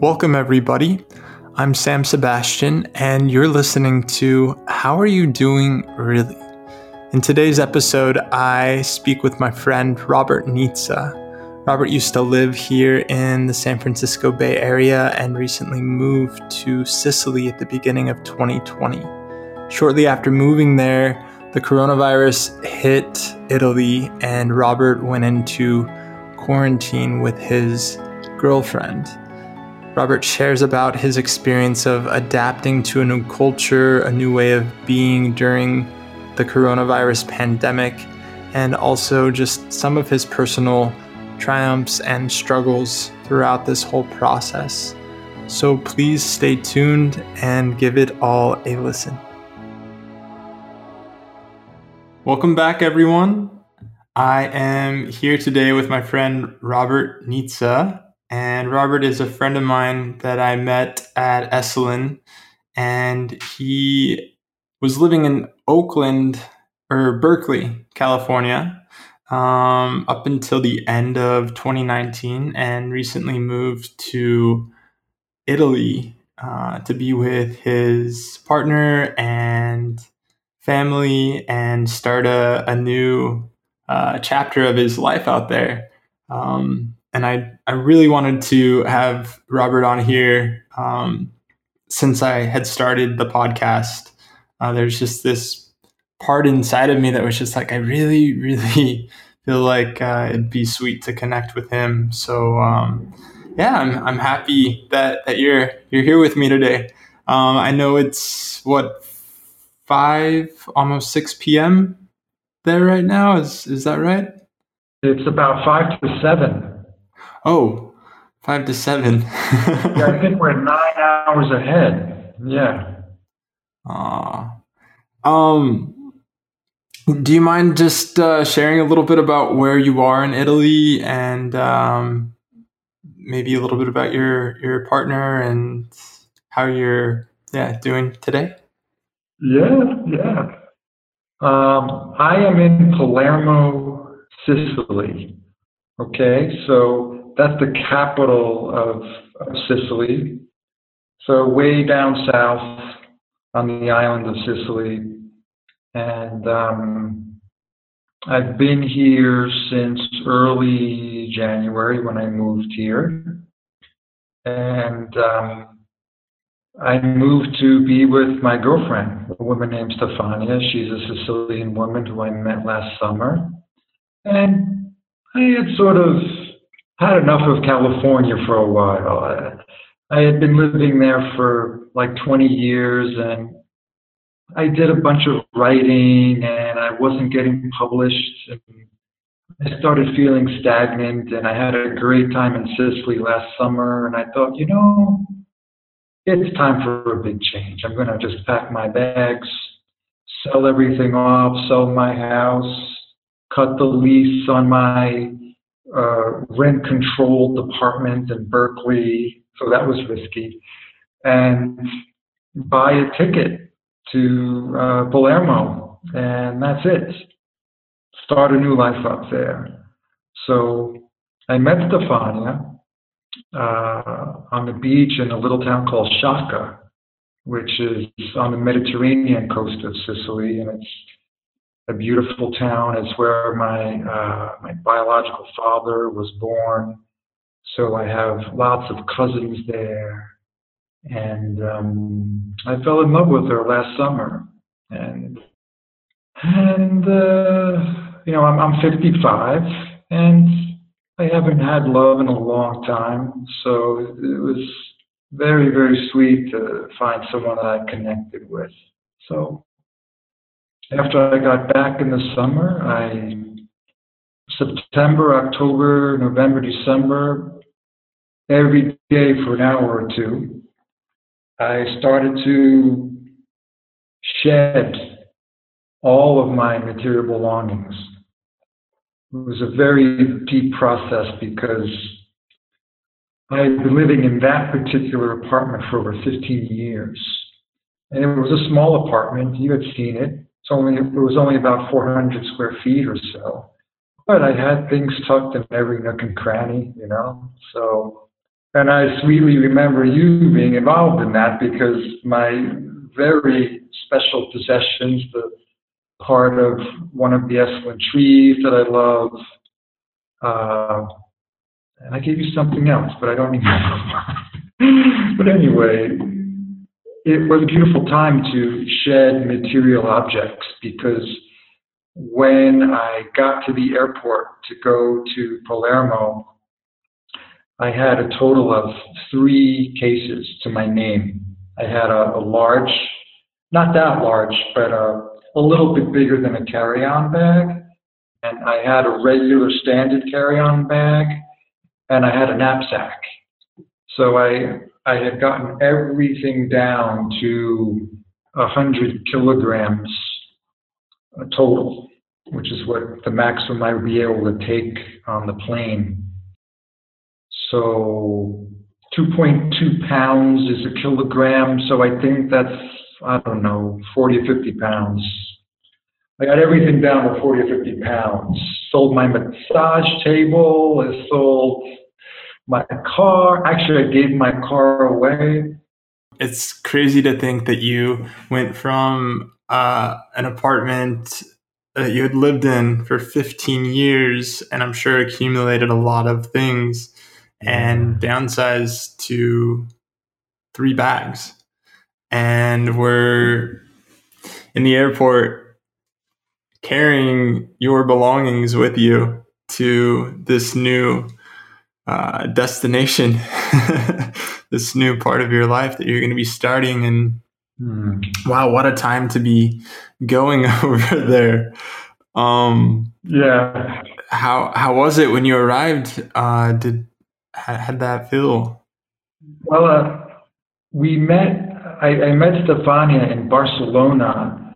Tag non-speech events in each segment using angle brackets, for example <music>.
Welcome, everybody. I'm Sam Sebastian, and you're listening to How Are You Doing Really? In today's episode, I speak with my friend Robert Nitza. Robert used to live here in the San Francisco Bay Area and recently moved to Sicily at the beginning of 2020. Shortly after moving there, the coronavirus hit Italy, and Robert went into quarantine with his girlfriend. Robert shares about his experience of adapting to a new culture, a new way of being during the coronavirus pandemic, and also just some of his personal triumphs and struggles throughout this whole process. So please stay tuned and give it all a listen. Welcome back, everyone. I am here today with my friend Robert Nitza. And Robert is a friend of mine that I met at Esalen. And he was living in Oakland or Berkeley, California, um, up until the end of 2019 and recently moved to Italy uh, to be with his partner and family and start a, a new uh, chapter of his life out there. Um, and I, I really wanted to have Robert on here um, since I had started the podcast. Uh, there's just this part inside of me that was just like, I really, <laughs> really feel like uh, it'd be sweet to connect with him. So, um, yeah, I'm, I'm happy that, that you're, you're here with me today. Um, I know it's what five, almost six p.m. there right now. Is is that right? It's about five to seven. Oh, five to seven. yeah, I think we're nine hours ahead. Yeah. Ah. Um. Do you mind just uh, sharing a little bit about where you are in Italy and um, maybe a little bit about your your partner and how you're yeah doing today? Yeah, yeah. Um, I am in Palermo, Sicily. Okay, so that's the capital of, of Sicily. So way down south on the island of Sicily, and um, I've been here since early January when I moved here, and um, I moved to be with my girlfriend, a woman named Stefania. She's a Sicilian woman who I met last summer. And I had sort of had enough of California for a while. I, I had been living there for like 20 years and I did a bunch of writing and I wasn't getting published. And I started feeling stagnant and I had a great time in Sicily last summer. And I thought, you know, it's time for a big change. I'm going to just pack my bags, sell everything off, sell my house, cut the lease on my uh, rent controlled apartment in Berkeley. So that was risky. And buy a ticket to uh, Palermo. And that's it. Start a new life up there. So I met Stefania uh, on the beach in a little town called Sciacca, which is on the Mediterranean coast of Sicily, and it's a beautiful town. It's where my uh, my biological father was born, so I have lots of cousins there, and um, I fell in love with her last summer, and and uh, you know I'm I'm 55 and I haven't had love in a long time, so it was very, very sweet to find someone that I connected with. So after I got back in the summer, I September, October, November, December, every day for an hour or two, I started to shed all of my material belongings it was a very deep process because I had been living in that particular apartment for over 15 years. And it was a small apartment. You had seen it. It's only, it was only about 400 square feet or so. But I had things tucked in every nook and cranny, you know. So and I sweetly remember you being involved in that because my very special possessions, the part of one of the Esalen trees that I love, uh, and I gave you something else, but I don't <laughs> remember. but anyway, it was a beautiful time to shed material objects because when I got to the airport to go to Palermo, I had a total of three cases to my name. I had a, a large, not that large, but a, a little bit bigger than a carry-on bag. And I had a regular standard carry-on bag, and I had a knapsack. So I I had gotten everything down to hundred kilograms uh, total, which is what the maximum I would be able to take on the plane. So 2.2 pounds is a kilogram. So I think that's, I don't know, 40 or 50 pounds. I got everything down to 40 or 50 pounds. Sold my massage table. I sold my car. Actually, I gave my car away. It's crazy to think that you went from uh, an apartment that you had lived in for 15 years and I'm sure accumulated a lot of things and downsized to three bags. And we're in the airport carrying your belongings with you to this new uh, destination, <laughs> this new part of your life that you're going to be starting. And mm. wow, what a time to be going <laughs> over there. Um, yeah. How how was it when you arrived? Uh, did how did that feel? Well, uh, we met. I, I met Stefania in Barcelona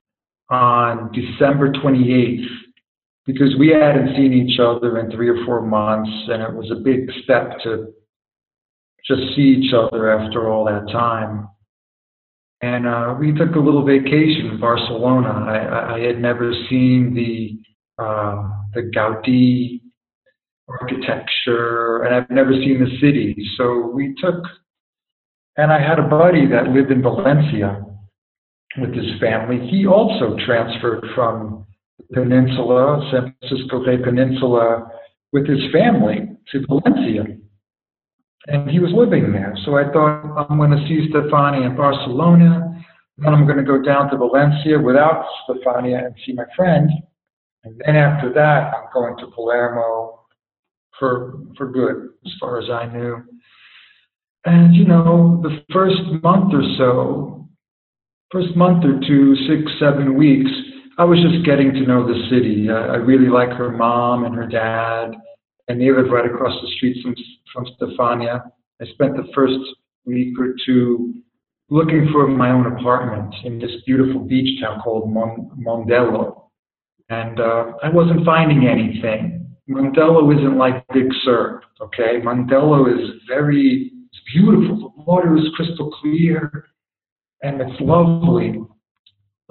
on December 28th because we hadn't seen each other in three or four months, and it was a big step to just see each other after all that time. And uh, we took a little vacation in Barcelona. I, I had never seen the uh, the Gaudi architecture, and I've never seen the city. So we took, and I had a buddy that lived in Valencia with his family. He also transferred from peninsula, San Francisco Bay Peninsula, with his family to Valencia. And he was living there. So I thought, I'm going to see Stefania in Barcelona. Then I'm going to go down to Valencia without Stefania and see my friend. And then after that, I'm going to Palermo for for good, as far as I knew. And you know, the first month or so, first month or two, six, seven weeks, I was just getting to know the city. I, I really like her mom and her dad, and they live right across the street from from Stefania. I spent the first week or two looking for my own apartment in this beautiful beach town called Mon- Mondello, and uh, I wasn't finding anything. Mondello isn't like Big Sur, okay? Mondello is very, it's beautiful. The water is crystal clear and it's lovely.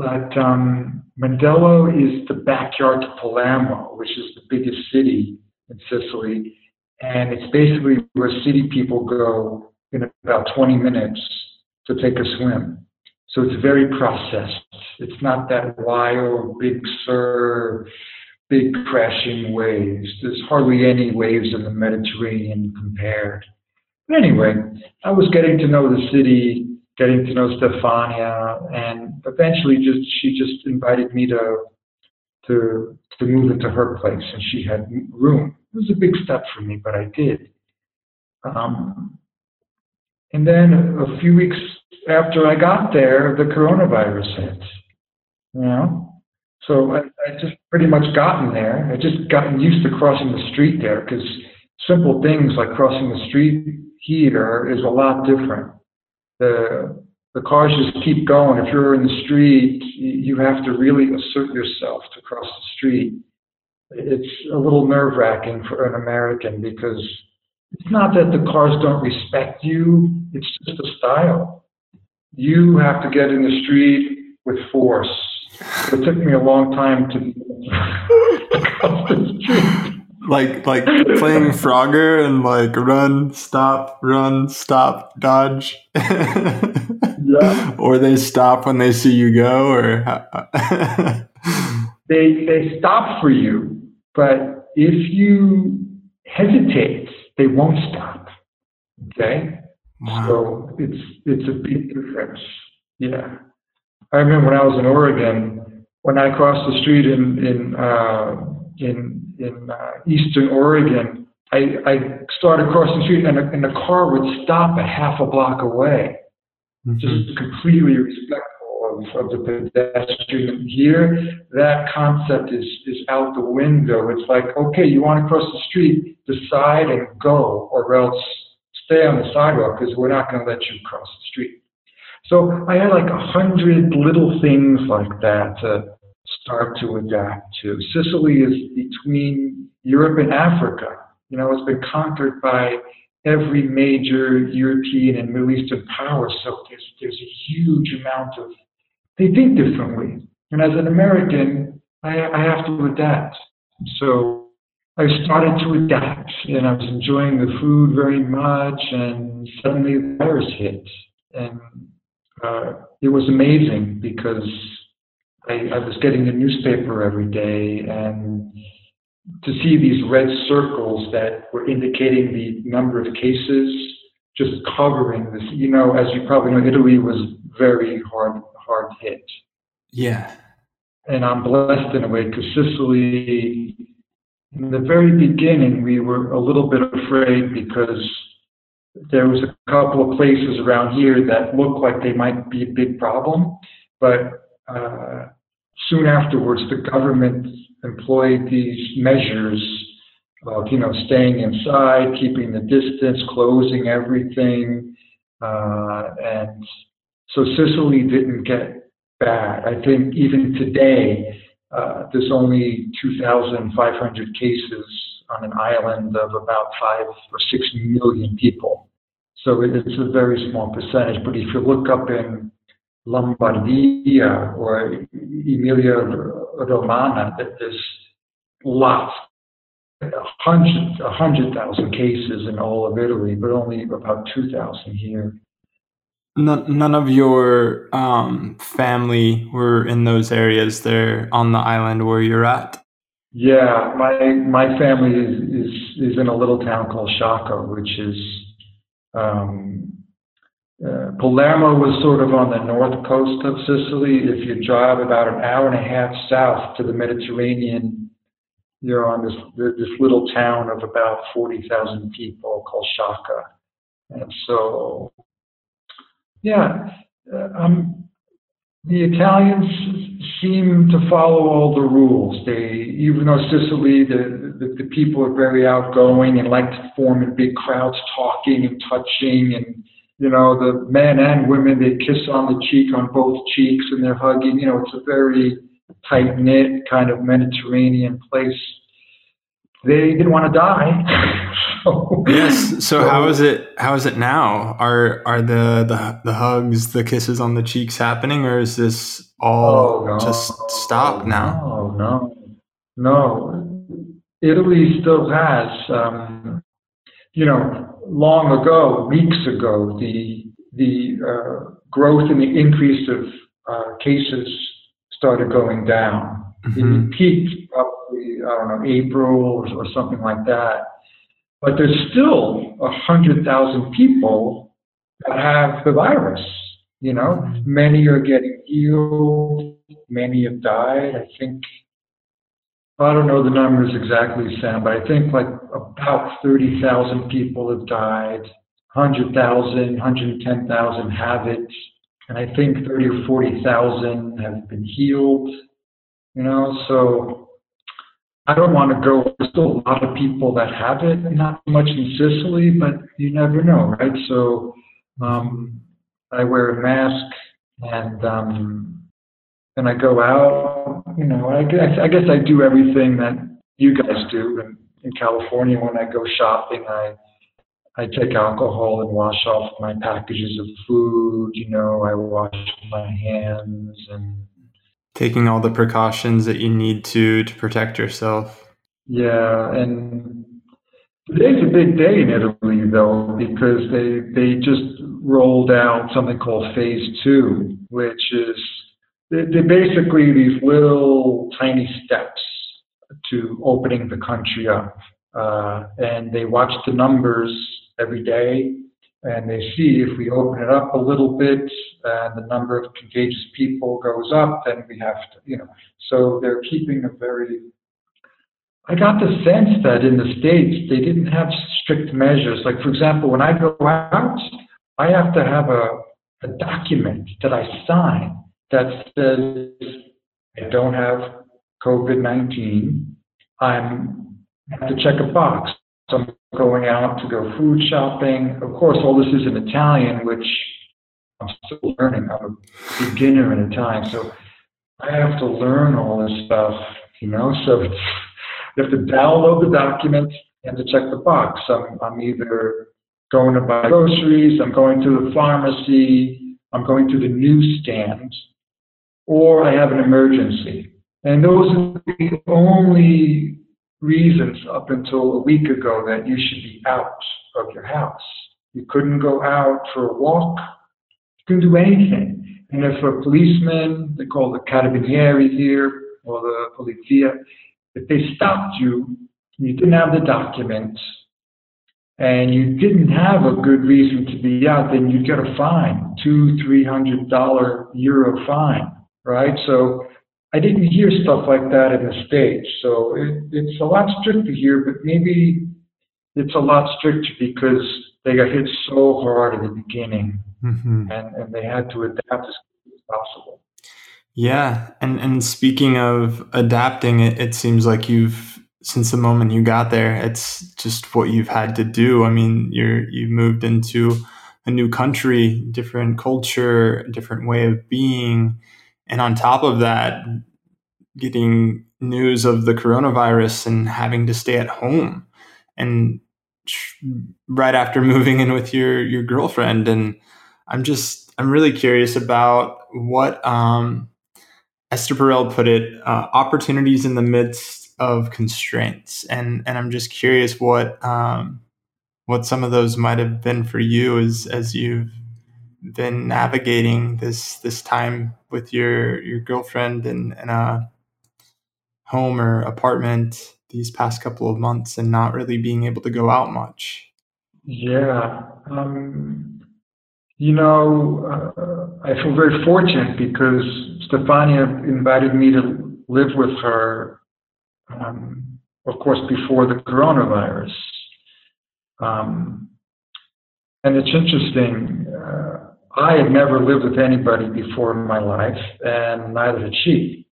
But um, Mondello is the backyard to Palermo, which is the biggest city in Sicily. And it's basically where city people go in about 20 minutes to take a swim. So it's very processed. It's not that wild, Big Sur, big crashing waves. There's hardly any waves in the Mediterranean compared. But anyway, I was getting to know the city, getting to know Stefania, and eventually just she just invited me to to to move into her place, and she had room. It was a big step for me, but I did. Um, and then a few weeks after I got there, the coronavirus hit. You know, so I, I just pretty much gotten there. I just gotten used to crossing the street there because simple things like crossing the street here is a lot different. The the cars just keep going. If you're in the street, you have to really assert yourself to cross the street. It's a little nerve wracking for an American because it's not that the cars don't respect you, it's just a style. You have to get in the street with force it took me a long time to <laughs> cross the street. Like like playing <laughs> Frogger and like run, stop, run, stop, dodge. Yeah. <laughs> or they stop when they see you go, or <laughs> they they stop for you, but if you hesitate, they won't stop. Okay. wow. So it's it's a big difference. Yeah. I remember when I was in Oregon, when I crossed the street in in uh, in in uh, eastern Oregon, I, I started crossing the street and a, and the car would stop a half a block away, Mhm. just completely respectful of, of the pedestrian. Here, that concept is is out the window. It's like, okay, you want to cross the street, decide and go, or else stay on the sidewalk because we're not going to let you cross the street. So I had like a hundred little things like that to start to adapt to. Sicily is between Europe and Africa. You know, it's been conquered by every major European and Middle Eastern power. So there's there's a huge amount of they think differently. And as an American, I, I have to adapt. So I started to adapt and I was enjoying the food very much and suddenly the virus hit. And uh, it was amazing because I, I was getting the newspaper every day and to see these red circles that were indicating the number of cases just covering this. You know, as you probably know, Italy was very hard hard hit. yeah. And I'm blessed in a way because Sicily, in the very beginning, we were a little bit afraid because there was a couple of places around here that looked like they might be a big problem. But uh, soon afterwards, the government employed these measures of, you know, staying inside, keeping the distance, closing everything, uh, and so Sicily didn't get bad. I think even today, uh, there's only 2,500 cases on an island of about five or six million people. So it's a very small percentage. But if you look up in Lombardia or Emilia Romagna, that there's lots, a hundred, a hundred thousand cases in all of Italy, but only about 2,000 here. None, none of your um, family were in those areas there on the island where you're at. Yeah, my my family is is, is in a little town called Sciacca, which is um, uh, Palermo was sort of on the north coast of Sicily. If you drive about an hour and a half south to the Mediterranean, you're on this this little town of about forty thousand people called Sciacca, and so yeah, uh, um, the Italians seem to follow all the rules. They, even though Sicily, the, the, the people are very outgoing and like to form in big crowds, talking and touching, and you know, the men and women they kiss on the cheek on both cheeks and they're hugging. You know, it's a very tight knit kind of Mediterranean place. They didn't want to die. <laughs> so, Yes. So how is it? How is it now? Are are the the the hugs, the kisses on the cheeks happening, or is this all Oh, no. just stop now? No, no, no. Italy still has, um, you know, long ago, weeks ago, the the uh, growth and the increase of uh, cases started going down. Mhm. It peaked probably, I don't know, April or, or something like that. But there's still a hundred thousand people that have the virus. You know, Mhm. many are getting healed, many have died. I think I don't know the numbers exactly, Sam, but I think like about thirty thousand people have died. 100,000, 110,000 have it, and I think 30 or 40,000 have been healed. You know, so I don't want to go. There's still a lot of people that have it, not much in Sicily, but you never know, right? So um, I wear a mask and um, and I go out. You know, I guess I guess I do everything that you guys do. In, in California, when I go shopping, I I take alcohol and wash off my packages of food. You know, I wash my hands and Taking all the precautions that you need to to protect yourself. Yeah, and today's a big day in Italy, though, because they they just rolled out something called Phase Two, which is they're basically these little tiny steps to opening the country up, uh, and they watch the numbers every day, and they see if we open it up a little bit and the number of contagious people goes up, then we have to, you know. So they're keeping a very I got the sense that in the States they didn't have strict measures. Like, for example, when I go out, I have to have a, a document that I sign that says I don't have COVID 19. I'm have to check a box. So I'm going out to go food shopping. Of course, all this is in Italian, which I'm still learning. I'm a beginner in Italian, so I have to learn all this stuff, you know. <laughs> So you have to download the document and to check the box. I'm, I'm either going to buy groceries, I'm going to the pharmacy, I'm going to the newsstand, or I have an emergency. And those are the only reasons up until a week ago that you should be out of your house. You couldn't go out for a walk, you couldn't do anything. And if a policeman, they call the carabinieri here, or the polizia, if they stopped you, you didn't have the documents, and you didn't have a good reason to be out, then you'd get a fine, two, three hundred dollar euro fine, right? So I didn't hear stuff like that in the States. So it, it's a lot stricter here, but maybe it's a lot stricter because they got hit so hard at the beginning mm-hmm. and, and they had to adapt as quickly as possible. Yeah, and and speaking of adapting, it, it seems like you've since the moment you got there, it's just what you've had to do. I mean, you're you've moved into a new country, different culture, different way of being, and on top of that, getting news of the coronavirus and having to stay at home, and right after <laughs> moving in with your your girlfriend, and I'm just I'm really curious about what um, Esther Perel put it, uh, opportunities in the midst of constraints. And, and I'm just curious what, um, what some of those might have been for you as, as you've been navigating this, this time with your, your girlfriend in, in a home or apartment these past couple of months and not really being able to go out much. Yeah. Um, you know, uh, I feel very fortunate because Stefania invited me to live with her, um, of course, before the coronavirus. Um, and it's interesting. Uh, I had never lived with anybody before in my life, and neither had she.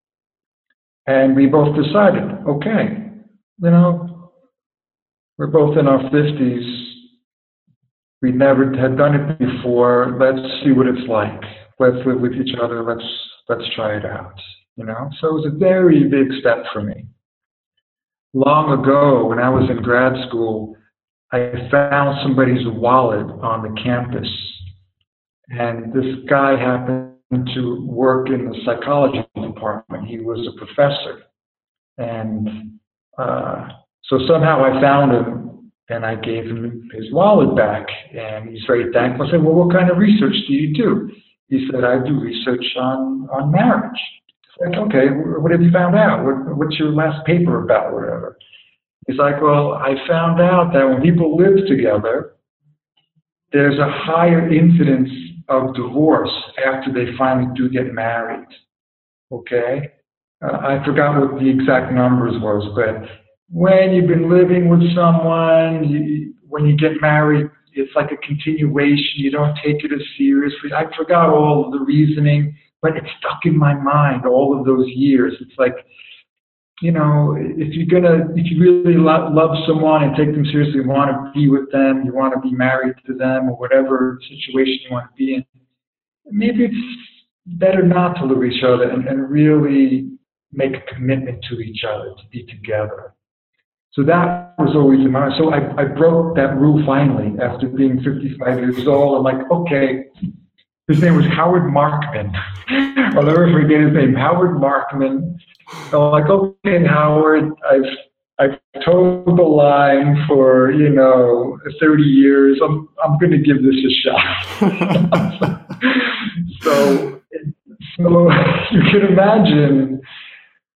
And we both decided, okay, you know, we're both in our 50s we never had done it before. Let's see what it's like. Let's live with each other. Let's let's try it out. You know. So it was a very big step for me. Long ago, when I was in grad school, I found somebody's wallet on the campus, and this guy happened to work in the psychology department. He was a professor, and uh, so somehow I found him and I gave him his wallet back, and he's very thankful. I said, "Well, what kind of research do you do?" He said, "I do research on on marriage." I said, "Okay, what have you found out? What, what's your last paper about, whatever?" He's like, "Well, I found out that when people live together, there's a higher incidence of divorce after they finally do get married." Okay, uh, I forgot what the exact numbers was, but when you've been living with someone, you, when you get married, it's like a continuation. You don't take it as seriously. I forgot all of the reasoning, but it's stuck in my mind all of those years. It's like, you know, if you're gonna, if you really lo- love someone and take them seriously, want to be with them, you want to be married to them, or whatever situation you want to be in, maybe it's better not to love each other and, and really make a commitment to each other to be together. So that was always in mind. So I, I broke that rule finally after being 55 years old. I'm like, okay, his name was Howard Markman. I'll never forget his name, Howard Markman. I'm like, okay, Howard, I've I've told the line for you know 30 years. I'm I'm going to give this a shot. <laughs> so so you can imagine.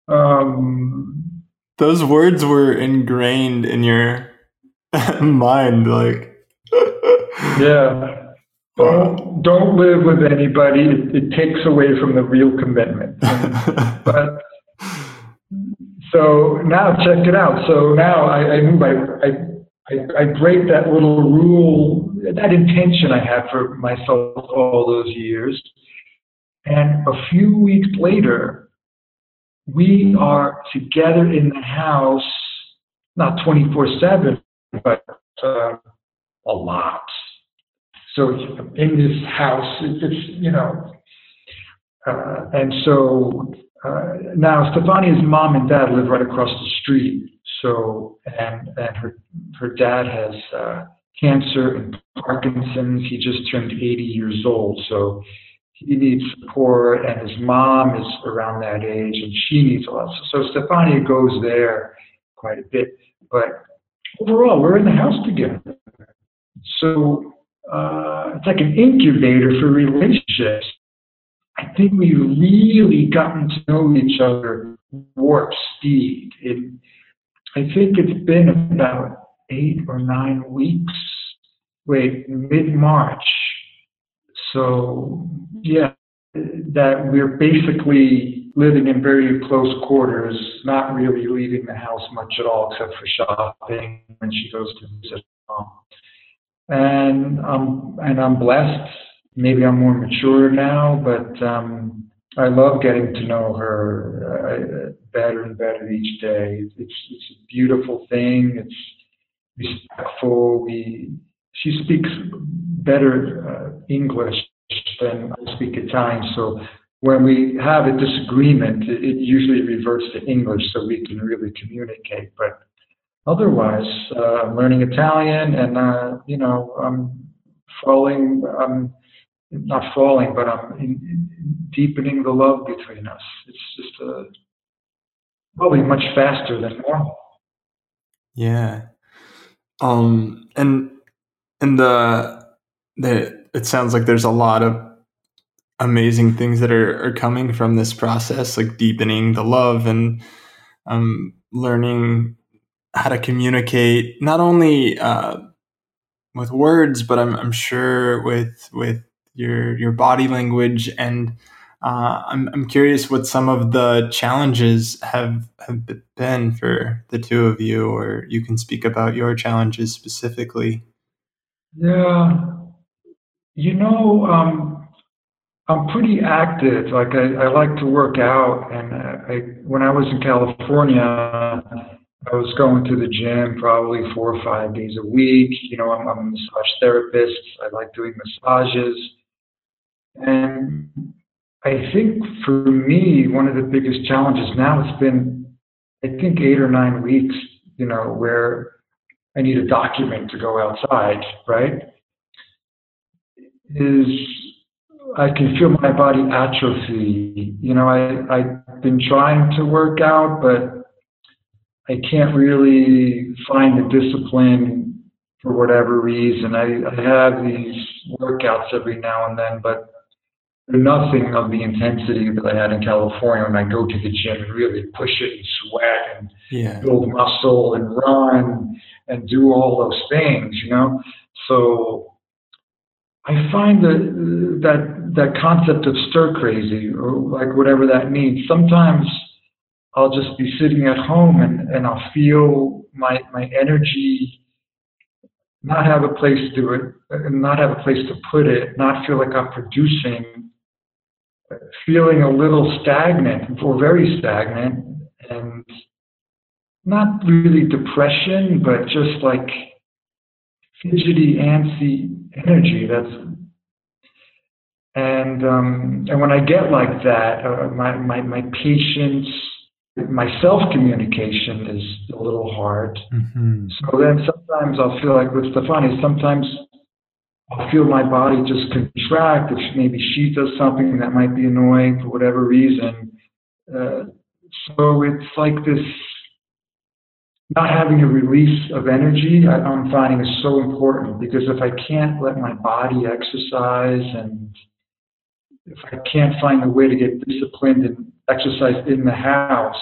Um, Those words were ingrained in your <laughs> mind, like. <laughs> yeah. Don't, don't live with anybody. It, it takes away from the real commitment. <laughs> but so now check it out. So now I, I move. I, I I break that little rule, that intention I had for myself all those years. And a few weeks later, we are together in the house, not 24 7, but uh, a lot. So in this house, it's, you know, uh, and so uh, now Stefania's mom and dad live right across the street. So, and, and her, her dad has uh, cancer and Parkinson's. He just turned 80 years old. So he needs support, and his mom is around that age, and she needs a lot. So, so Stefania goes there quite a bit. But overall, we're in the house together. So uh, it's like an incubator for relationships. I think we've really gotten to know each other warp speed. It, I think it's been about eight or nine weeks. Wait, mid March. So, yeah, that we're basically living in very close quarters, not really leaving the house much at all except for shopping when she goes to visit mom. And I'm and I'm blessed. Maybe I'm more mature now, but um, I love getting to know her uh, better and better each day. It's it's a beautiful thing. It's respectful. We she speaks better uh, English than I speak Italian, so when we have a disagreement, it, it usually reverts to English so we can really communicate. But otherwise, uh, I'm learning Italian, and uh, you know, I'm falling. I'm not falling, but I'm in, in deepening the love between us. It's just uh, probably much faster than normal. Yeah. Um. And and the the it sounds like there's a lot of amazing things that are, are coming from this process, like deepening the love and um, learning how to communicate not only uh, with words, but I'm, I'm sure with with your your body language. And uh, I'm I'm curious what some of the challenges have have been for the two of you, or you can speak about your challenges specifically. Yeah, you know, um, I'm pretty active. Like I, I like to work out, and I, when I was in California, I was going to the gym probably four or five days a week. You know, I'm, I'm a massage therapist. I like doing massages, and I think for me, one of the biggest challenges now has been, I think eight or nine weeks. You know, where I need a document to go outside, right? is I can feel my body atrophy. You know, I, I've been trying to work out, but I can't really find the discipline for whatever reason. I, I have these workouts every now and then, but they're nothing of the intensity that I had in California when I go to the gym and really push it and sweat and Yeah. build muscle and run and do all those things, you know? So I find that that that concept of stir crazy or like whatever that means. Sometimes I'll just be sitting at home and, and I'll feel my my energy not have a place to do it, not have a place to put it, not feel like I'm producing, feeling a little stagnant or very stagnant, and not really depression, but just like fidgety, antsy energy. That's and um, and when I get like that, uh, my my my patience, my self communication is a little hard. Mm-hmm. So then sometimes I'll feel like with Stefani, sometimes I'll feel my body just contract if maybe she does something that might be annoying for whatever reason. Uh, so it's like this not having a release of energy, I, I'm finding is so important because if I can't let my body exercise and if I can't find a way to get disciplined and exercise in the house,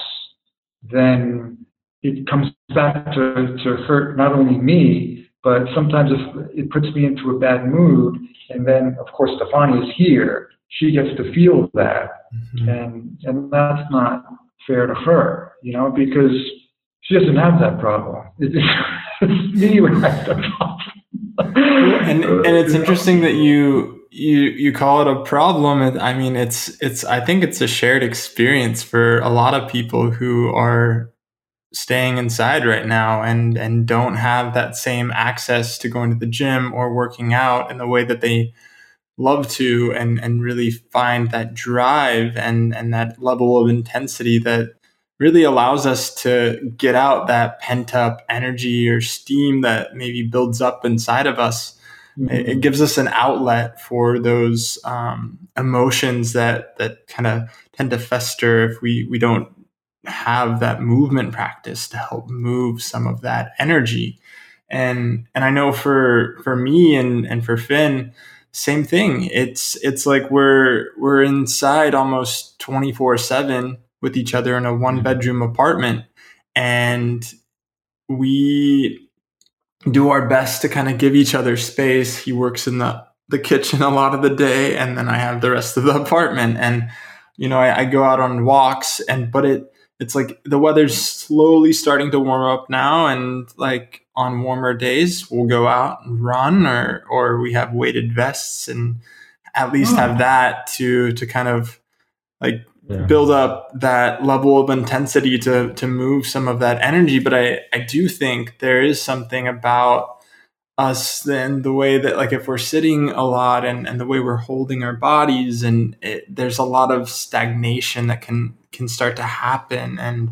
then it comes back to, to hurt not only me, but sometimes if it puts me into a bad mood. And then, of course, Stefani is here. She gets to feel that. Mm-hmm. And, and that's not fair to her, you know, because she doesn't have that problem. <laughs> It's, me who has that problem. and, and it's interesting that you you you call it a problem. I mean it's it's i think it's a shared experience for a lot of people who are staying inside right now and and don't have that same access to going to the gym or working out in the way that they love to and and really find that drive and and that level of intensity that really allows us to get out that pent up energy or steam that maybe builds up inside of us mm-hmm. it, it, gives us an outlet for those um, emotions that that kind of tend to fester if we we don't have that movement practice to help move some of that energy. And and I know for for me and and for Finn, same thing. It's it's like we're we're inside almost 24/7 with each other in a one bedroom apartment and we do our best to kind of give each other space. He works in the the kitchen a lot of the day and then I have the rest of the <laughs> apartment and you know I, I go out on walks and but it it's like the weather's slowly starting to warm up now and like on warmer days we'll go out and run or or we have weighted vests and at least oh. have that to to kind of like yeah. build up that level of intensity to to move some of that energy but i i do think there is something about us and the way that like if we're sitting a lot and, and the way we're holding our bodies and it, there's a lot of stagnation that can can start to happen and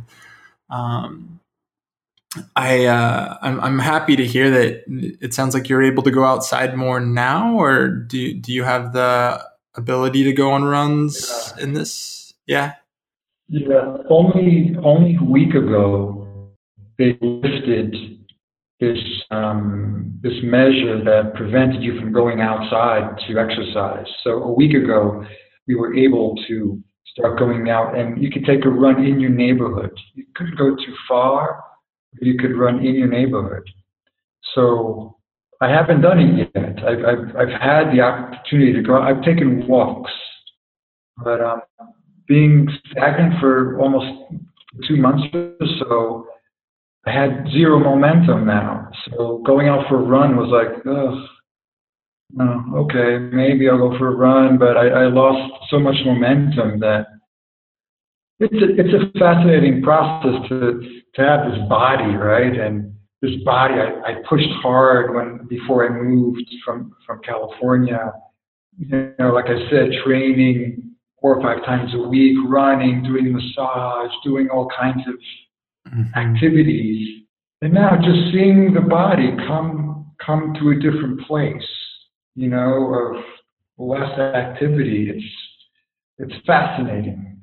um, I uh, I'm, I'm happy to hear that it sounds like you're able to go outside more now or do do you have the ability to go on runs yeah. in this yeah yeah only only a week ago they lifted this um, this measure that prevented you from going outside to exercise. So a week ago, we were able to start going out, and you could take a run in your neighborhood. You couldn't go too far, but you could run in your neighborhood. So I haven't done it yet. I've I've, I've had the opportunity to go. I've taken walks, but um, being stagnant for almost two months or so I had zero momentum now. So going out for a run was like, ugh, no, okay, maybe I'll go for a run, but I, I lost so much momentum that it's a, it's a fascinating process to, to have this body, right? And this body, I, I pushed hard when, before I moved from, from California. You know, like I said, training four or five times a week, running, doing massage, doing all kinds of mm-hmm. activities. And now just seeing the body come come to a different place, you know, of less activity. It's it's fascinating.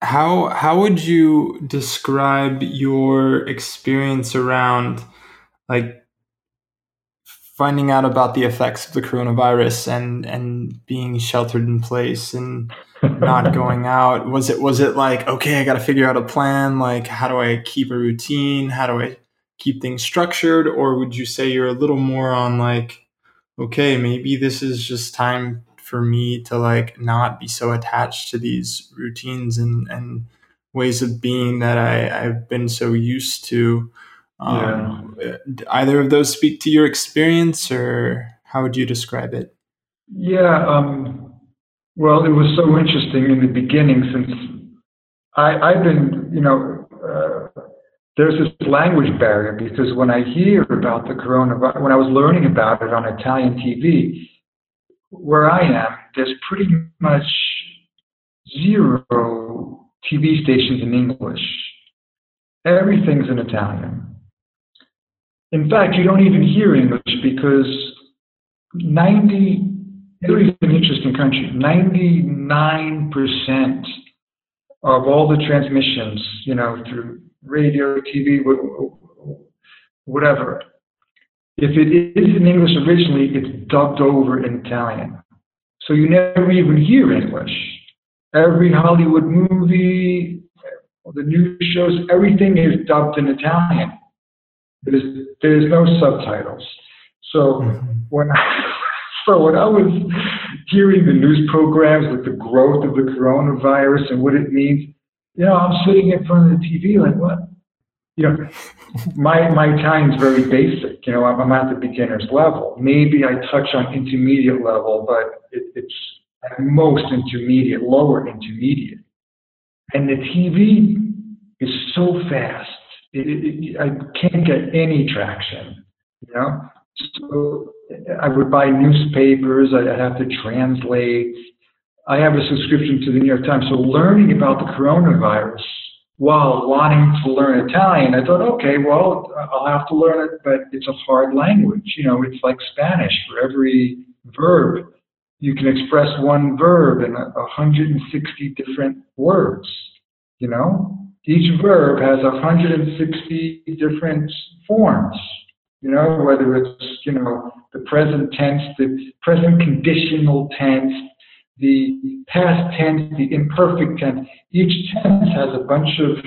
How how would you describe your experience around like finding out about the effects of the coronavirus and and being sheltered in place and not <laughs> going out. Was it was it like okay i got to figure out a plan like how do i keep a routine? How do i keep things structured? Or would you say you're a little more on like okay maybe this is just time for me to like not be so attached to these routines and and ways of being that i i've been so used to um, yeah. either of those speak to your experience or how would you describe it yeah um well, it was so interesting in the beginning since I, I've been, you know, uh, there's this language barrier because when I hear about the coronavirus, when I was learning about it on Italian TV, where I am, there's pretty much zero TV stations in English. Everything's in Italian. In fact, you don't even hear English because 90 Italy is an interesting country. 99% of all the transmissions, you know, through radio, TV, whatever. If it is in English originally, it's dubbed over in Italian. So you never even hear English. Every Hollywood movie, the news shows, everything is dubbed in Italian. There's, there's no subtitles. So mm-hmm. when I, <laughs> so when I was hearing the news programs with the growth of the coronavirus and what it means, you know, I'm sitting in front of the TV like, what? You know, <laughs> my my Italian's very basic. You know, I'm, I'm at the beginner's level. Maybe I touch on intermediate level, but it, it's at most intermediate, lower intermediate. And the TV is so fast. It, it, I can't get any traction. You know, so I would buy newspapers. I'd have to translate. I have a subscription to the New York Times. So learning about the coronavirus while wanting to learn Italian, I thought, okay, well, I'll have to learn it, but it's a hard language. You know, it's like Spanish. For every verb, you can express one verb in 160 different words. You know, each verb has 160 different forms. You know, whether it's, you know, the present tense, the present conditional tense, the past tense, the imperfect tense. Each tense has a bunch of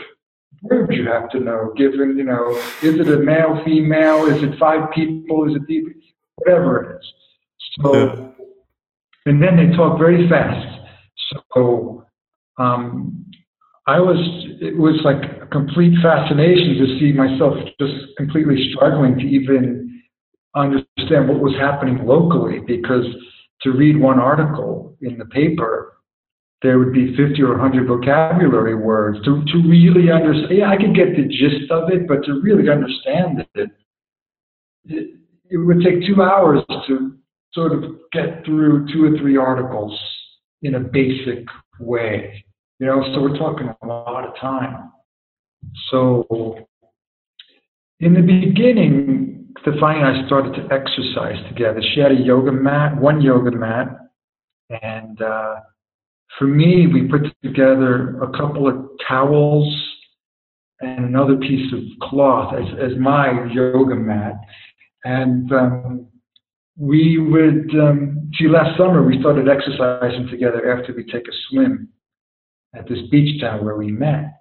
verbs you have to know, given, you know, is it a male, female, is it five people, is it deep, whatever it is. So, yeah. and then they talk very fast. So, um, I was, it was like a complete fascination to see myself just completely struggling to even understand what was happening locally because to read one article in the paper, there would be 50 or 100 vocabulary words to, to really understand. Yeah, I could get the gist of it, but to really understand it, it, it would take two hours to sort of get through two or three articles in a basic way. You know, so we're talking a lot of time. So in the beginning, Stefania and I started to exercise together. She had a yoga mat, one yoga mat, and uh, for me, we put together a couple of towels and another piece of cloth as, as my yoga mat. And um, we would, um, see, last summer we started exercising together after we take a swim at this beach town where we met.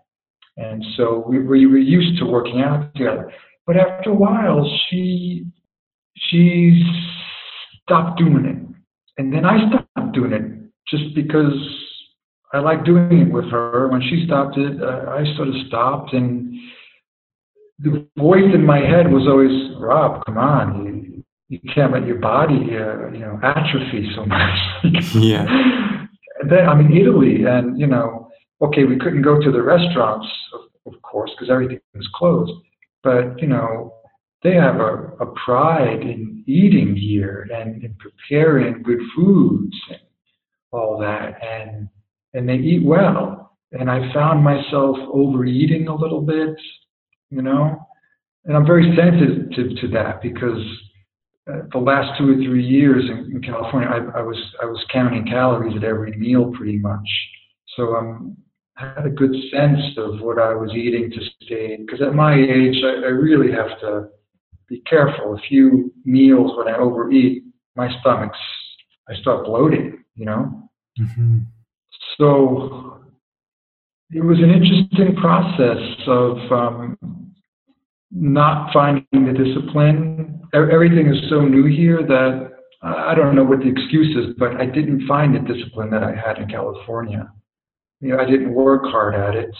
And so we, we were used to working out together. But after a while, she she stopped doing it, and then I stopped doing it just because I like doing it with her. When she stopped it, uh, I sort of stopped, and the voice in my head was always, "Rob, come on, you, you can't let your body, uh, you know, atrophy so much." <laughs> yeah. Then I mean, Italy, and you know, okay, we couldn't go to the restaurants, of, of course, because everything was closed but you know they have a, a pride in eating here and in preparing good foods and all that and and they eat well. And i found myself overeating a little bit you know and i'm very sensitive to, that because the last two or three years in, in california I, I was i was counting calories at every meal pretty much so i'm had a good sense of what I was eating to stay. Because at my age, I, I, really have to be careful. A few meals when I overeat, my stomach's, I start bloating, you know? Mm-hmm. So it was an interesting process of um, not finding the discipline. Everything is so new here that I don't know what the excuse is, but I didn't find the discipline that I had in California. You know, I didn't work hard at it.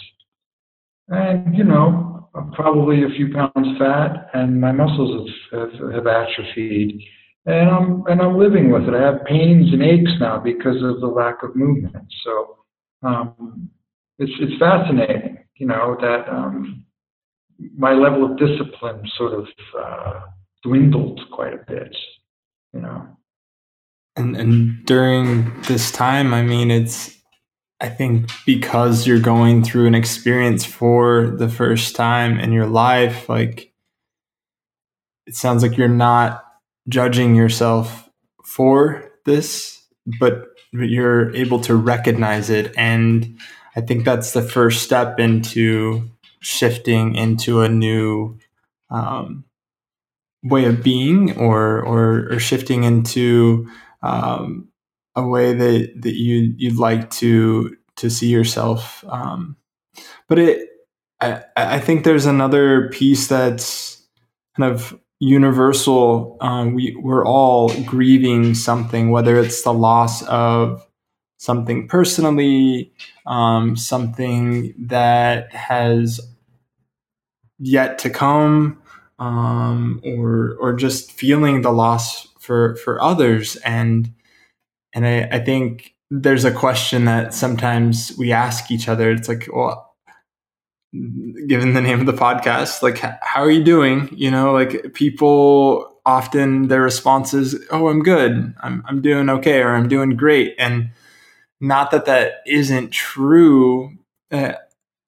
And, you know, I'm probably a few pounds fat and my muscles have, have, have atrophied. And I'm, and I'm living with it. I have pains and aches now because of the lack of movement. So um, it's, it's fascinating, you know, that um, my level of discipline sort of uh, dwindled quite a bit, you know. And, and during this time, I mean, it's I think because you're going through an experience for the first time in your life, like it sounds like you're not judging yourself for this, but you're able to recognize it. And I think that's the first step into shifting into a new um, way of being or, or, or shifting into um, a way that, that you, you'd like to, to see yourself. Um, but it, I, I think there's another piece that's kind of universal. Um, we, we're all grieving something, whether it's the loss of something personally, um, something that has yet to come, um, or or just feeling the loss for for others. And and I, I think there's a question that sometimes we ask each other. It's like, well, given the name of the podcast, like, how are you doing? You know, like people often their response is, "Oh, I'm good. I'm I'm doing okay, or I'm doing great." And not that that isn't true uh,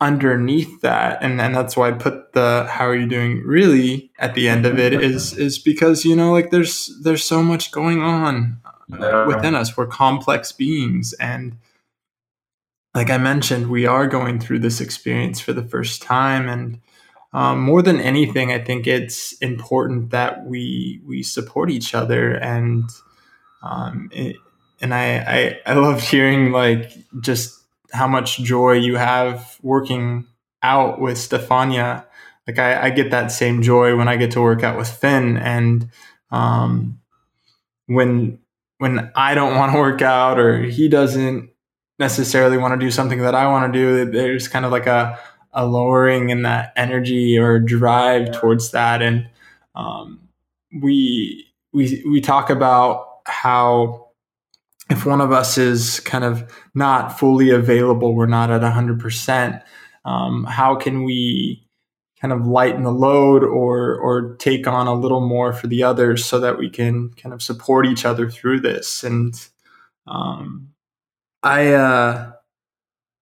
underneath that, and and that's why I put the "How are you doing?" really at the end of it is is because you know, like there's there's so much going on uh, within us. We're complex beings, and like I mentioned, we are going through this experience for the first time, and um, more than anything, I think it's important that we we support each other, and um, it, and I, I I love hearing like just how much joy you have working out with Stefania. Like I, I get that same joy when I get to work out with Finn, and um, when when I don't want to work out or he doesn't necessarily want to do something that I want to do. There's kind of like a, a lowering in that energy or drive towards that. And um, we, we, we talk about how if one of us is kind of not fully available, we're not at 100%, um, how can we kind of lighten the load or or take on a little more for the others so that we can kind of support each other through this? And um, I uh,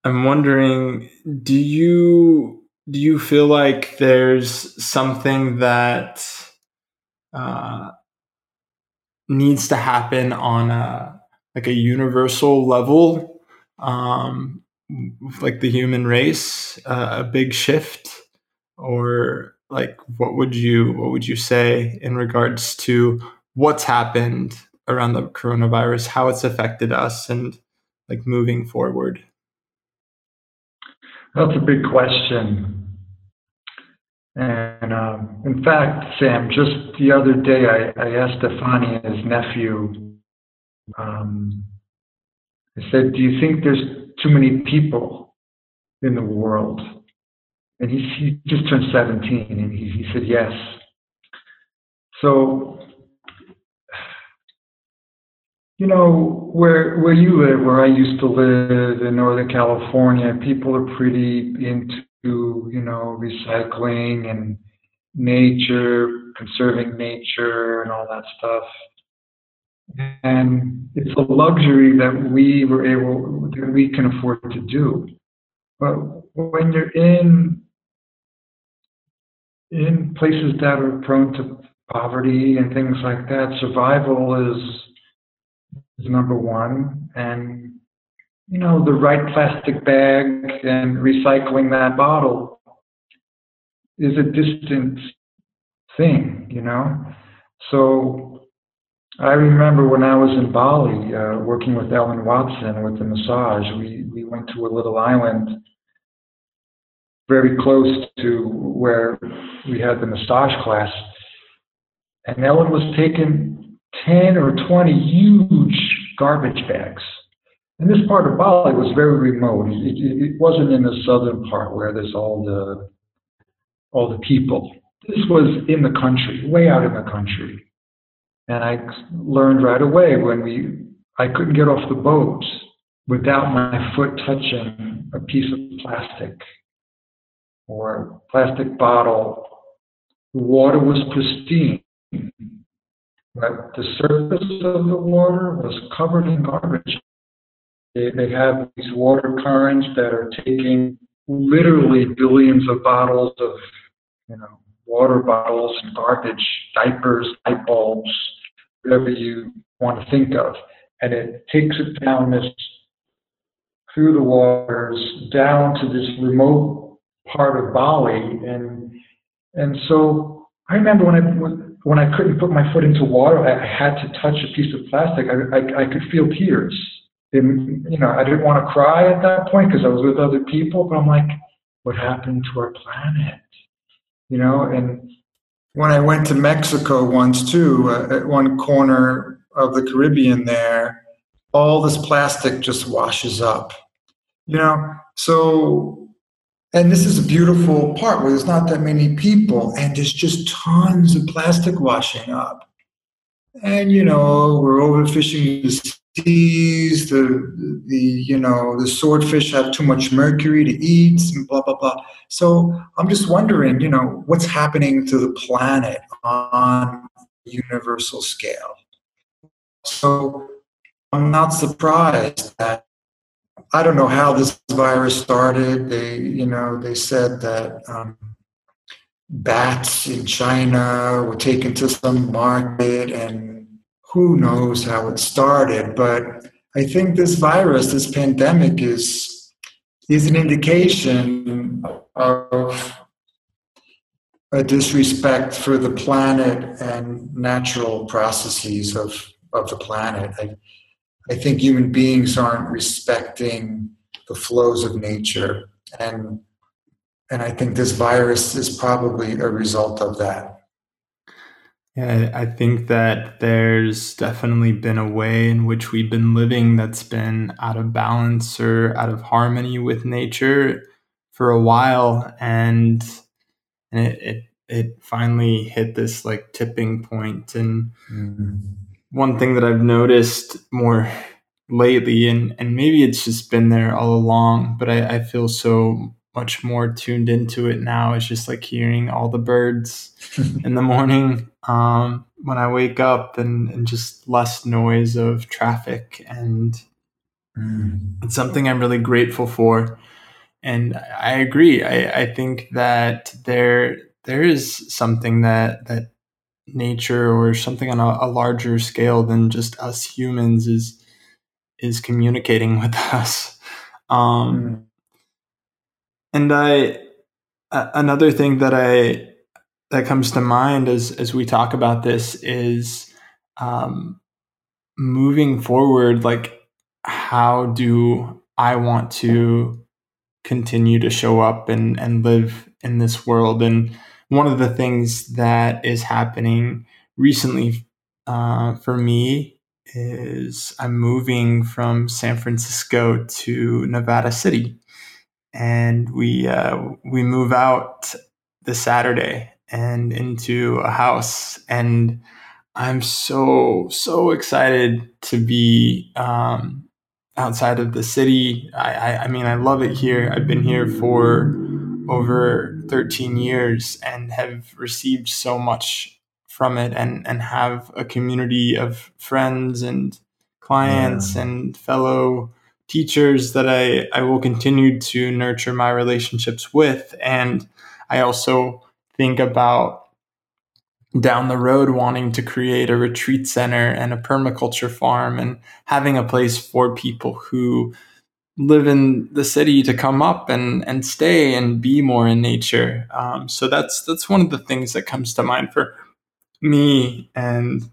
I'm wondering, do you do you feel like there's something that uh, needs to happen on a like a universal level, um, like the human race, uh, a big shift, or like what would you what would you say in regards to what's happened around the coronavirus, how it's affected us, and like moving forward? That's a big question. And um, in fact, Sam, just the other day, I, I asked his nephew, um, I said, Do you think there's too many people in the world? And he, he just turned 17, and he, he said, Yes. So you know, where where you live, where I used to live in Northern California, people are pretty into, you know, recycling and nature, conserving nature and all that stuff. And it's a luxury that we were able that we can afford to do. But when you're in in places that are prone to poverty and things like that, survival is is number one. And, you know, the right plastic bag and recycling that bottle is a distant thing, you know? So I remember when I was in Bali uh, working with Ellen Watson with the massage, we, we went to a little island very close to where we had the massage class. And Ellen was taking 10 or 20 huge garbage bags. And this part of Bali was very remote. It, it, it, wasn't in the southern part where there's all the all the people. This was in the country, way out in the country. And I learned right away when we I couldn't get off the boat without my foot touching a piece of plastic or a plastic bottle. The water was pristine but the surface of the water was covered in garbage. They, they have these water currents that are taking literally billions of bottles of, you know, water bottles and garbage, diapers, light bulbs, whatever you want to think of, and it takes it down this through the waters down to this remote part of Bali, and and so I remember when I when, I couldn't put my foot into water, I had to touch a piece of plastic. I, I, I could feel tears. And, you know, I didn't want to cry at that point because I was with other people, but I'm like, what happened to our planet? You know, and when I went to Mexico once too, uh, at one corner of the Caribbean there, all this plastic just washes up. You know, so and this is a beautiful part where there's not that many people and there's just tons of plastic washing up. And you know, we're overfishing the the the you know, the swordfish have too much mercury to eat, and blah blah blah. So I'm just wondering, you know, what's happening to the planet on universal scale. So I'm not surprised that I don't know how this virus started. They, you know, they said that um, bats in China were taken to some market, and who knows how it started. But I think this virus, this pandemic, is is an indication of a disrespect for the planet and natural processes of of the planet. I, I think human beings aren't respecting the flows of nature, and and I think this virus is probably a result of that. Yeah, I think that there's definitely been a way in which we've been living that's been out of balance or out of harmony with nature for a while, and and it it, it finally hit this like tipping point. and mm-hmm one thing that I've noticed more lately, and, and maybe it's just been there all along, but I, I feel so much more tuned into it now. It's just like hearing all the birds <laughs> in the morning um, when I wake up and, and just less noise of traffic. And mm. it's something I'm really grateful for. And I agree. I, I think that there there is something that that nature or something on a, a larger scale than just us humans is is communicating <laughs> with us. Um, mm. And I, another thing that I that comes to mind as as we talk about this is um, moving forward. Like, how do I want to continue to show up and and live in this world? And one of the things that is happening recently uh, for me is I'm moving from San Francisco to Nevada City, and we uh, we move out this Saturday and into a house, and I'm so so excited to be um, outside of the city. I, I I mean I love it here. I've been here for over 13 years and have received so much from it and, and have a community of friends and clients yeah. and fellow teachers that I, I will continue to nurture my relationships with. And I also think about down the road wanting to create a retreat center and a permaculture farm and having a place for people who live in the city to come up and and stay and be more in nature. Um, so that's that's one of the things that comes to mind for me. And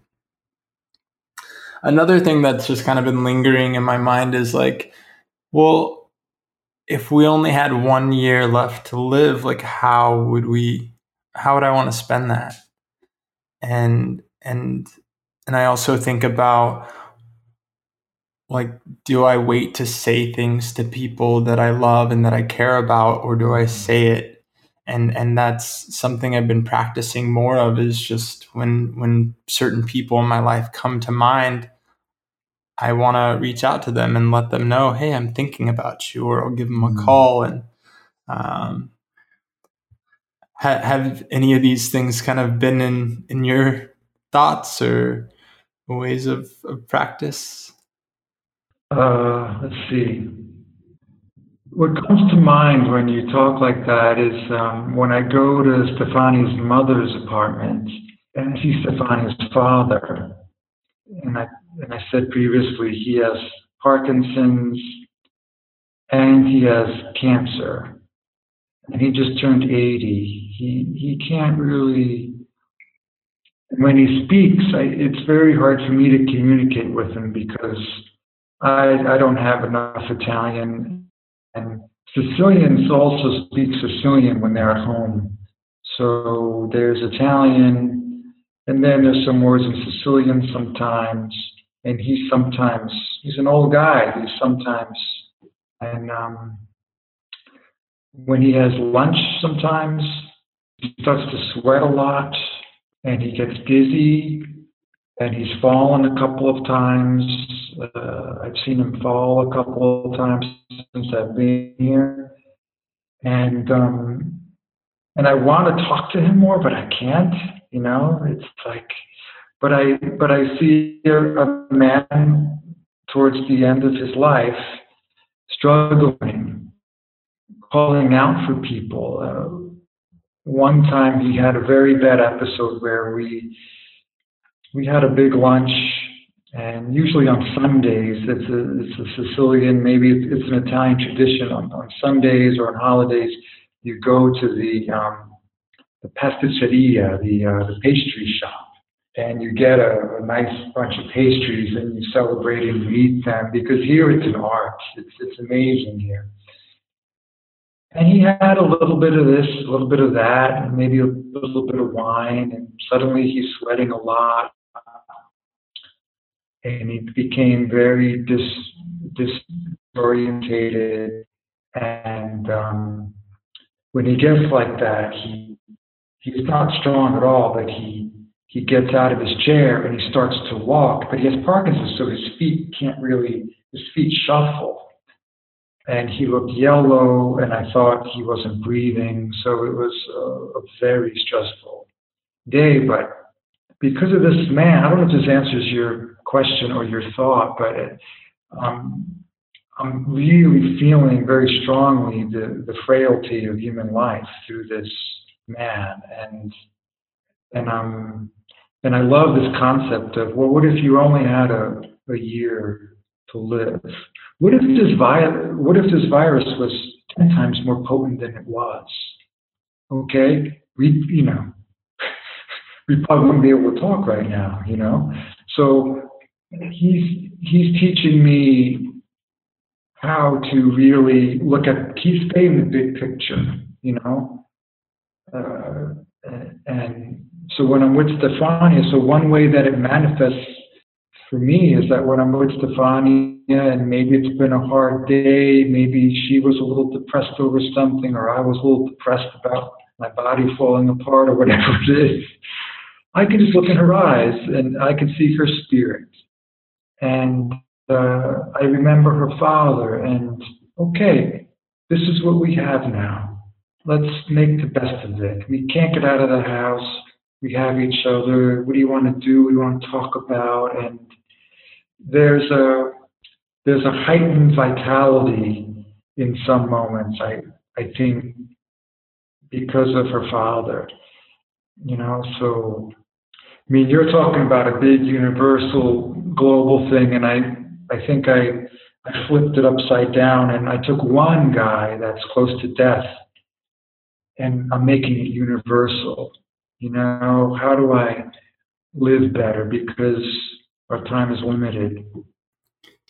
another thing that's just kind of been lingering in my mind is like, well, if we only had one year left to live, like how would we? How would I want to spend that? And and and I also think about like do i wait to say things to people that i love and that i care about or do i say it and and that's something i've been practicing more of is just when when certain people in my life come to mind i want to reach out to them and let them know hey i'm thinking about you or i'll give them a mm-hmm. call and um, ha- have any of these things kind of been in in your thoughts or ways of, of practice uh, let's see. What comes to mind when you talk like that is um, when I go to Stefania's mother's apartment and I see Stefania's father, and I and I said previously he has Parkinson's and he has cancer, and he just turned 80. He he can't really. When he speaks, I, it's very hard for me to communicate with him because I I don't have enough Italian, and Sicilians also speak Sicilian when they're at home. So there's Italian, and then there's some words in Sicilian sometimes, and he's sometimes he's an old guy. He's sometimes and um, when he has lunch sometimes, he starts to sweat a lot and he gets dizzy and he's fallen a couple of times. Uh, I've seen him fall a couple of times since I've been here. And um, and I want to talk to him more, but I can't. You know, it's like, but I but I see a man towards the end of his life struggling calling out for people. Uh, one time he had a very bad episode where we we had a big lunch, and usually on Sundays, it's a, it's a Sicilian, maybe it's, an Italian tradition. On, on Sundays or on holidays, you go to the um, the pasticceria, the uh, the pastry shop, and you get a, a, nice bunch of pastries and you celebrate and you eat them because here it's an art. It's it's amazing here. And he had a little bit of this, a little bit of that, and maybe a little bit of wine, and suddenly he's sweating a lot. And he became very dis, disorientated. And um, when he gets like that, he he's not strong at all, but he he gets out of his chair and he starts to walk, but he has Parkinson's, so his feet can't really, his feet shuffle and he looked yellow, and I thought he wasn't breathing. So it was a, a very stressful day. But because of this man, I don't know if this answers your question or your thought, but it, um, I'm really feeling very strongly the, the frailty of human life through this man, and and um and I love this concept of well, what if you only had a, a year to live? What if this vi- What if this virus was ten times more potent than it was? Okay, we you know <laughs> we probably wouldn't be able to talk right now. You know, so he's he's teaching me how to really look at he's painting the big picture. You know, uh, and so when I'm with Stefania, so one way that it manifests for me is that when I'm with Stefania and maybe it's been a hard day, maybe she was a little depressed over something, or I was a little depressed about my body falling apart, or whatever it is, I can just look in her eyes and I can see her spirit. And uh, I remember her father, and okay, this is what we have now. Let's make the best of it. We can't get out of the house. We have each other. What do you want to do? What do you want to talk about? And there's a there's a heightened vitality in some moments. I I think because of her father, you know. So I mean, you're talking about a big universal global thing, and I I think I I flipped it upside down and I took one guy that's close to death and I'm making it universal. You know, how do I live better because our time is limited?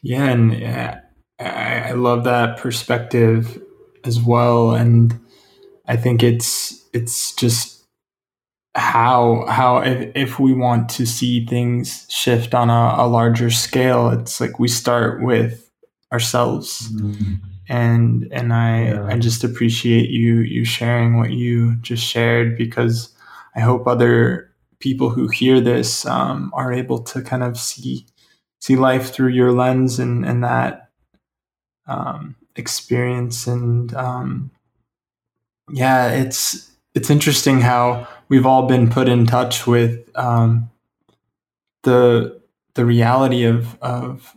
Yeah, and uh, I, I love that perspective as well, and I think it's it's just how how if, if we want to see things shift on a, a larger scale, it's like we start with ourselves. Mm-hmm. And and I yeah. I just appreciate you you sharing what you just shared because I hope other people who hear this um, are able to kind of see see life through your lens and, and that um, experience. And um, yeah, it's it's interesting how we've all been put in touch with um, the the reality of of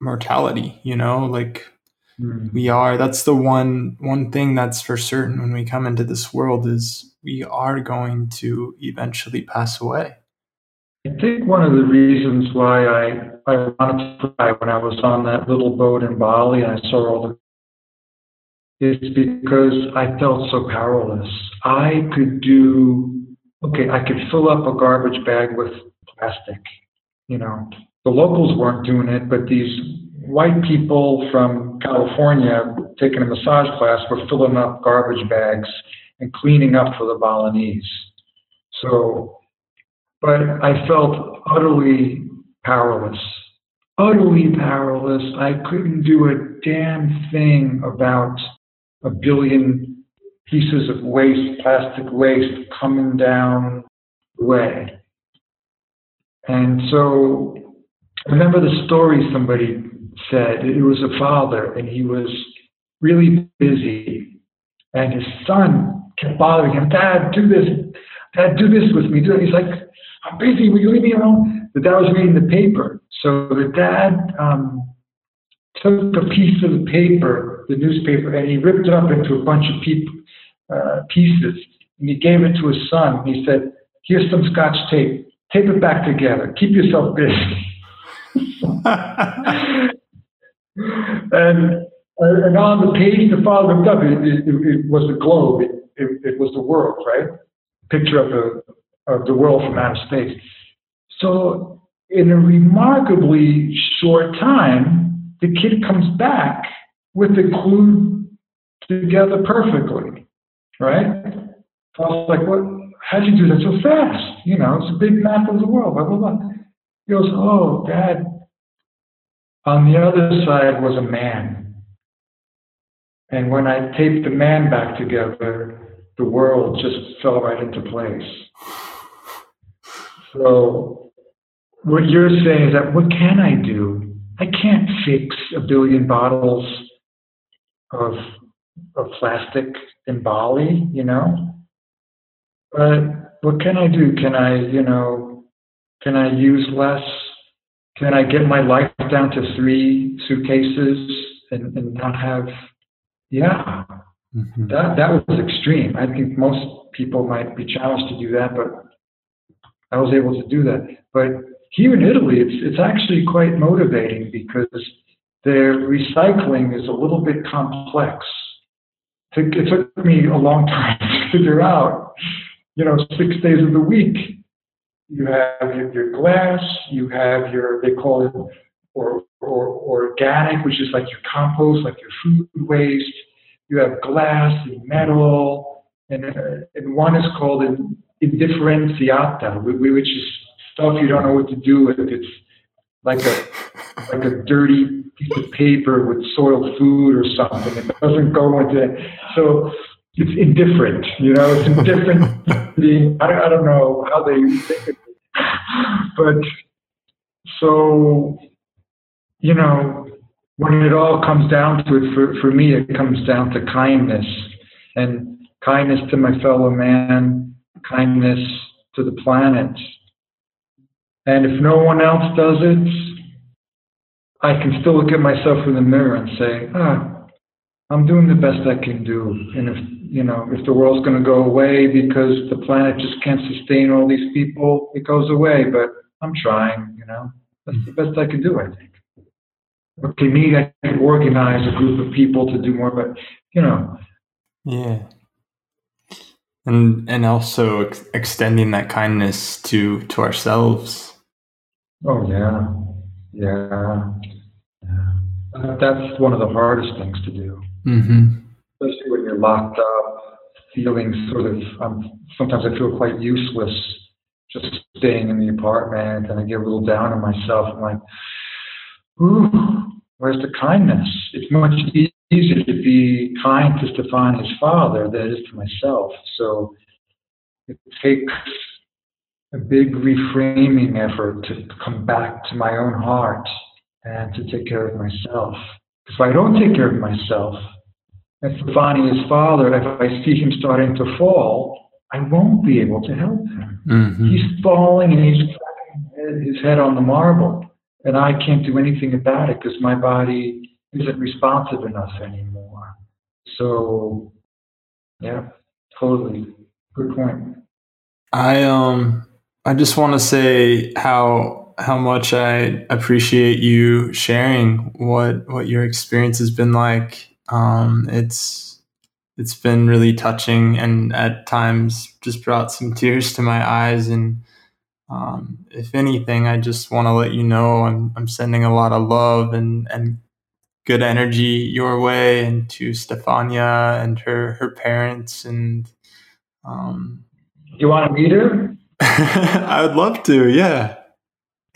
mortality. You know, like mm. we are. That's the one one thing that's for certain when we come into this world is we are going to eventually pass away. I think one of the reasons why I, I wanted to cry when I was on that little boat in Bali and I saw all the is because I felt so powerless. I could do, okay, I could fill up a garbage bag with plastic. You know, the locals weren't doing it, but these white people from California taking a massage class were filling up garbage bags and cleaning up for the Balinese. So, but I felt utterly powerless utterly powerless. I couldn't do a damn thing about a billion pieces of waste, plastic waste coming down the way. And so I remember the story somebody said. It was a father, and he was really busy. And his son kept bothering him, Dad, do this. Dad, do this with me. Do it. He's like, I'm busy. Will you leave me alone? The dad was reading the paper. So the dad um, took a piece of the paper, the newspaper, and he ripped it up into a bunch of pe- uh, pieces. And he gave it to his son. He said, Here's some scotch tape. Tape it back together. Keep yourself busy. <laughs> and, uh, and on the page, the father looked up. It, it, it was the globe. It, it, was the world, right? Picture of the of the world from outer space. So in a remarkably short time, the kid comes back with the clue together perfectly, right? So I was like, what? How'd you do that so fast? You know, it's a big map of the world, blah, blah, blah. He goes, oh, Dad, on the other side was a man. And when I taped the man back together, the world just fell right into place. So what you're saying is that what can I do? I can't fix a billion bottles of of plastic in Bali, you know. But what can I do? Can I, you know, can I use less? Can I get my life down to three suitcases and, and not have? Yeah, mm-hmm. that that was extreme. I think most people might be challenged to do that, but I was able to do that. But here in Italy, it's, it's actually quite motivating because their recycling is a little bit complex. It took me a long <laughs> time to figure out, you know, six days of the week. You have your, your glass, you have your, they call it or, or, organic, which is like your compost, like your food waste. You have glass and metal, and, uh, and one is called indifferenziata, which is stuff you don't know what to do with. It's like a like a dirty piece of paper with soiled food or something. It doesn't go into so it's indifferent. You know, it's indifferent. I, I don't know how they think it, but so you know when it all comes down to it, for for me, it comes down to kindness and kindness to my fellow man, kindness to the planet, and if no one else does it, I can still look at myself in the mirror and say, ah, I'm doing the best I can do. And if, you know, if the world's going to go away because the planet just can't sustain all these people, it goes away. But I'm trying, you know. That's the best I can do, I think. Okay, me, I can organize a group of people to do more, but, you know. Yeah and and also ex- extending that kindness to to ourselves Oh yeah, yeah, yeah. That's one of the hardest things to do, mm-hmm. especially when you're locked up, feeling sort of. Um, sometimes I feel quite useless just staying in the apartment, and I get a little down on myself. I'm like, ooh, where's the kindness? It's much easier to be kind to Stefan, his father, than it is to myself. So it takes a big reframing effort to come back to my own heart and to take care of myself. If I don't take care of myself, and Stefani, his father, if I see him starting to fall, I won't be able to help him. Mm-hmm. He's falling and he's his head on the marble, and I can't do anything about it because my body isn't responsive enough anymore. So, yeah, totally. Good point. I um I just want to say how how much I appreciate you sharing what what your experience has been like. Um, it's it's been really touching and at times just brought some tears to my eyes. And um, if anything, I just want to let you know I'm, I'm sending a lot of love and, and good energy your way and to Stefania and her, her parents. And um, you want to meet her? <laughs> I would love to, yeah.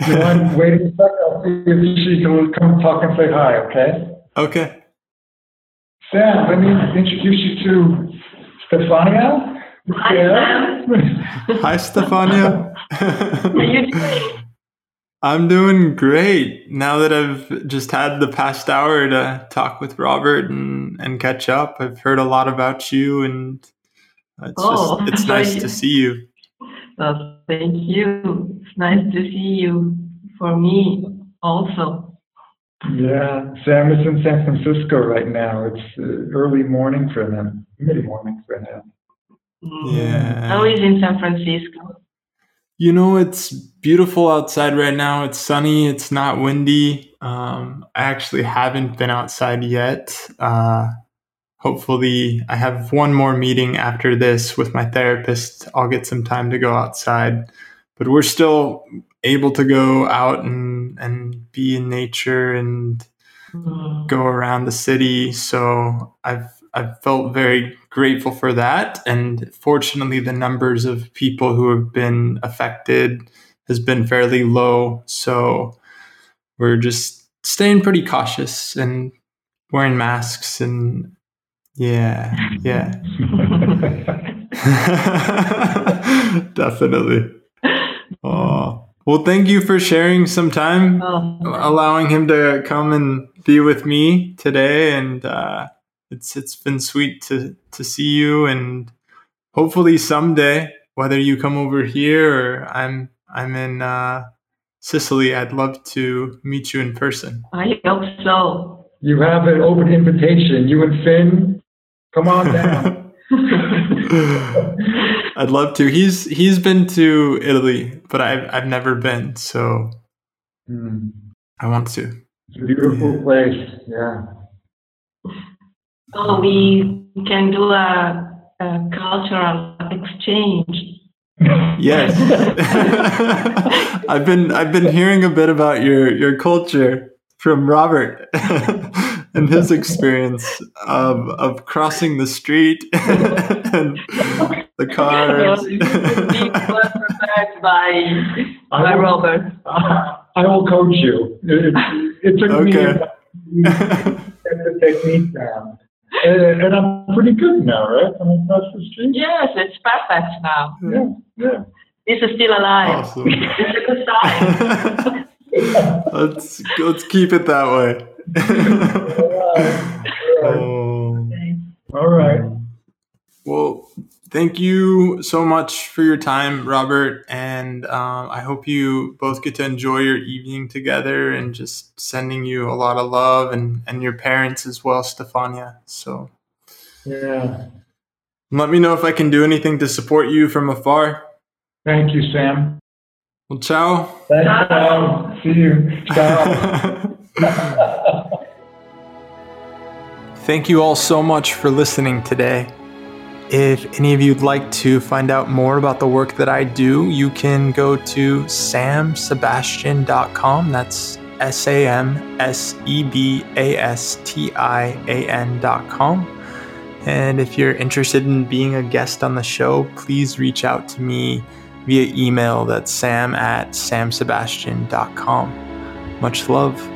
you want <laughs> wait a second? I'll see if she can come talk and say hi, okay? Okay. Sam, let me introduce you to Stefania. Hi, Sam. Hi, Stefania. How are you doing? I'm doing great now that I've just had the past hour to talk with Robert and, and catch up. I've heard a lot about you, and it's Oh, just it's <laughs> nice to see you. Well, thank you. It's nice to see you for me also. Yeah, Sam is in San Francisco right now. It's uh, early morning for them, mid morning for him. Mm. Yeah. How is in San Francisco? You know, it's beautiful outside right now. It's sunny. It's not windy. Um, I actually haven't been outside yet. Uh, hopefully, I have one more meeting after this with my therapist. I'll get some time to go outside, but we're still able to go out and, and be in nature and Mm. go around the city. So I've I've felt very grateful for that. And fortunately, the numbers of people who have been affected has been fairly low. So we're just staying pretty cautious and wearing masks and yeah, yeah. <laughs> Definitely. Oh. Well, thank you for sharing some time Oh, allowing him to come and be with me today and uh, it's it's been sweet to to see you and hopefully someday whether you come over here or I'm I'm in uh, Sicily I'd love to meet you in person. I hope so. You have an open invitation. You and Finn, come on down. <laughs> <laughs> I'd love to. He's he's been to Italy, but I've I've never been, so Hmm. I want to. It's a beautiful Yeah. place. Yeah. Oh, we can do a, a cultural exchange. Yes. <laughs> I've been I've been hearing a bit about your your culture from Robert <laughs> and his experience of of crossing the street <laughs> and the cars. it will be well prepared by, by Robert. I will coach you. It, it took me Okay. about get the technique down. And, and I'm pretty good now, right? I'm across the street. Yes, it's perfect now. Yeah, yeah. This is still alive. Awesome. <laughs> It's a good sign. <laughs> let's let's keep it that way. <laughs> Oh. All right. Well, thank you so much for your time, Robert, and um, I hope you both get to enjoy your evening together. And just sending you a lot of love, and and your parents as well, Stefania. So Yeah. let me know if I can do anything to support you from afar. Thank you, Sam. Well, ciao. Thanks, Sam. See you. Ciao. <laughs> Thank you all so much for listening today. If any of you'd like to find out more about the work that I do, you can go to samsebastian.com. That's S A M S E B A S T I A N.com. And if you're interested in being a guest on the show, please reach out to me via email. That's sam at samsebastian.com. Much love.